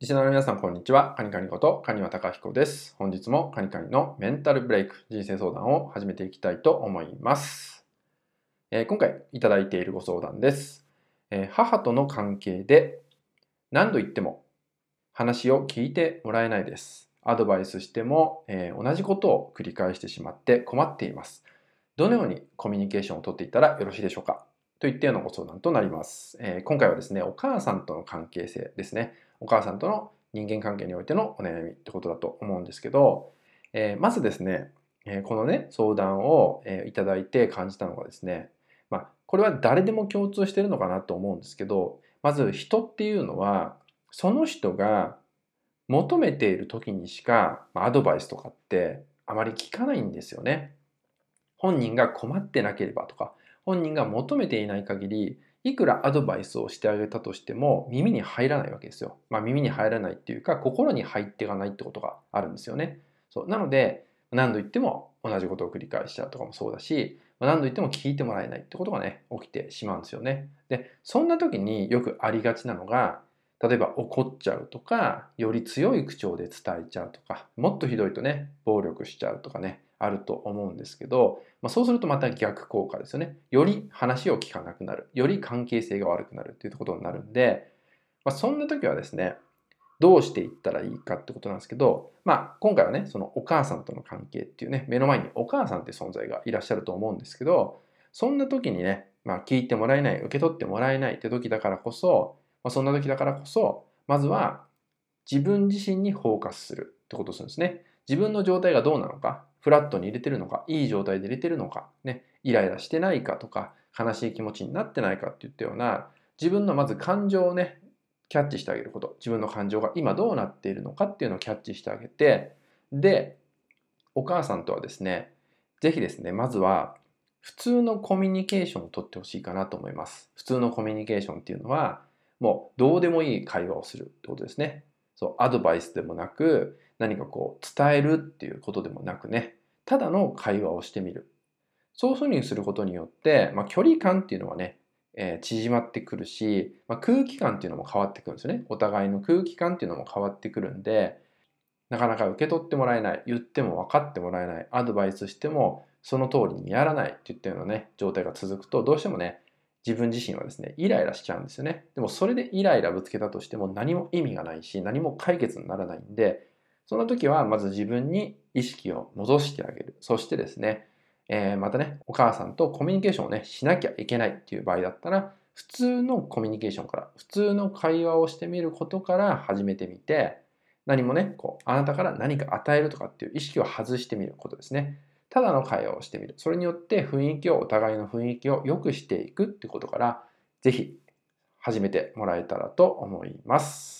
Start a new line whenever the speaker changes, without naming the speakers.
リスナーの皆さん、こんにちは。カニカニことカニワタカヒコです。本日もカニカニのメンタルブレイク人生相談を始めていきたいと思います。えー、今回いただいているご相談です、えー、母との関係で何度言っても話を聞いてもらえないです。アドバイスしても、えー、同じことを繰り返してしまって困っています。どのようにコミュニケーションをとっていたらよろしいでしょうか？といったようなご相談となります、え今回はですね、お母さんとの関係性ですね。お母さんとの人間関係においてのお悩みってことだと思うんですけど、えー、まずですね、えこのね、相談を、えいただいて感じたのがですね、まあ、これは誰でも共通してるのかなと思うんですけど、まず人っていうのは、その人が求めている時にしか、まアドバイスとかってあまり聞かないんですよね。本人が困ってなければとか、本人が求めていない限り、いくらアドバイスをしてあげたとしても耳に入らないわけですよ。まあ、耳に入らないっていうか心に入っていかないってことがあるんですよね。そうなので何度言っても同じことを繰り返しちゃうとかもそうだし何度言っても聞いてもらえないってことがね起きてしまうんですよね。でそんな時によくありがちなのが例えば怒っちゃうとかより強い口調で伝えちゃうとかもっとひどいとね暴力しちゃうとかねあると思うんですけど、まあ、そうするとまた逆効果ですよね。より話を聞かなくなる。より関係性が悪くなるっていうことになるんで、まあ、そんな時はですね、どうしていったらいいかってことなんですけど、まあ、今回はね、そのお母さんとの関係っていうね、目の前にお母さんって存在がいらっしゃると思うんですけど、そんな時にね、まあ、聞いてもらえない、受け取ってもらえないって時だからこそ、まあ、そんな時だからこそ、まずは自分自身にフォーカスするってことをするんですね。自分の状態がどうなのか、フラットに入れてるのか、いい状態で入れてるのか、ね、イライラしてないかとか、悲しい気持ちになってないかっていったような、自分のまず感情をね、キャッチしてあげること。自分の感情が今どうなっているのかっていうのをキャッチしてあげて、で、お母さんとはですね、ぜひですね、まずは普通のコミュニケーションをとってほしいかなと思います。普通のコミュニケーションっていうのは、もうどうでもいい会話をするってことですね。そう、アドバイスでもなく、何かこう伝えるっていうことでもなくね、ただの会話をしてみる。そういうふうにすることによって、まあ、距離感っていうのはね、えー、縮まってくるし、まあ、空気感っていうのも変わってくるんですよね。お互いの空気感っていうのも変わってくるんで、なかなか受け取ってもらえない、言っても分かってもらえない、アドバイスしてもその通りにやらないっていったようなね、状態が続くと、どうしてもね、自分自身はですね、イライラしちゃうんですよね。でもそれでイライラぶつけたとしても何も意味がないし、何も解決にならないんで、その時はまず自分に意識を戻してあげる。そしてですね、えー、またね、お母さんとコミュニケーションをね、しなきゃいけないっていう場合だったら、普通のコミュニケーションから、普通の会話をしてみることから始めてみて、何もね、こう、あなたから何か与えるとかっていう意識を外してみることですね。ただの会話をしてみる。それによって雰囲気を、お互いの雰囲気を良くしていくってことから、ぜひ始めてもらえたらと思います。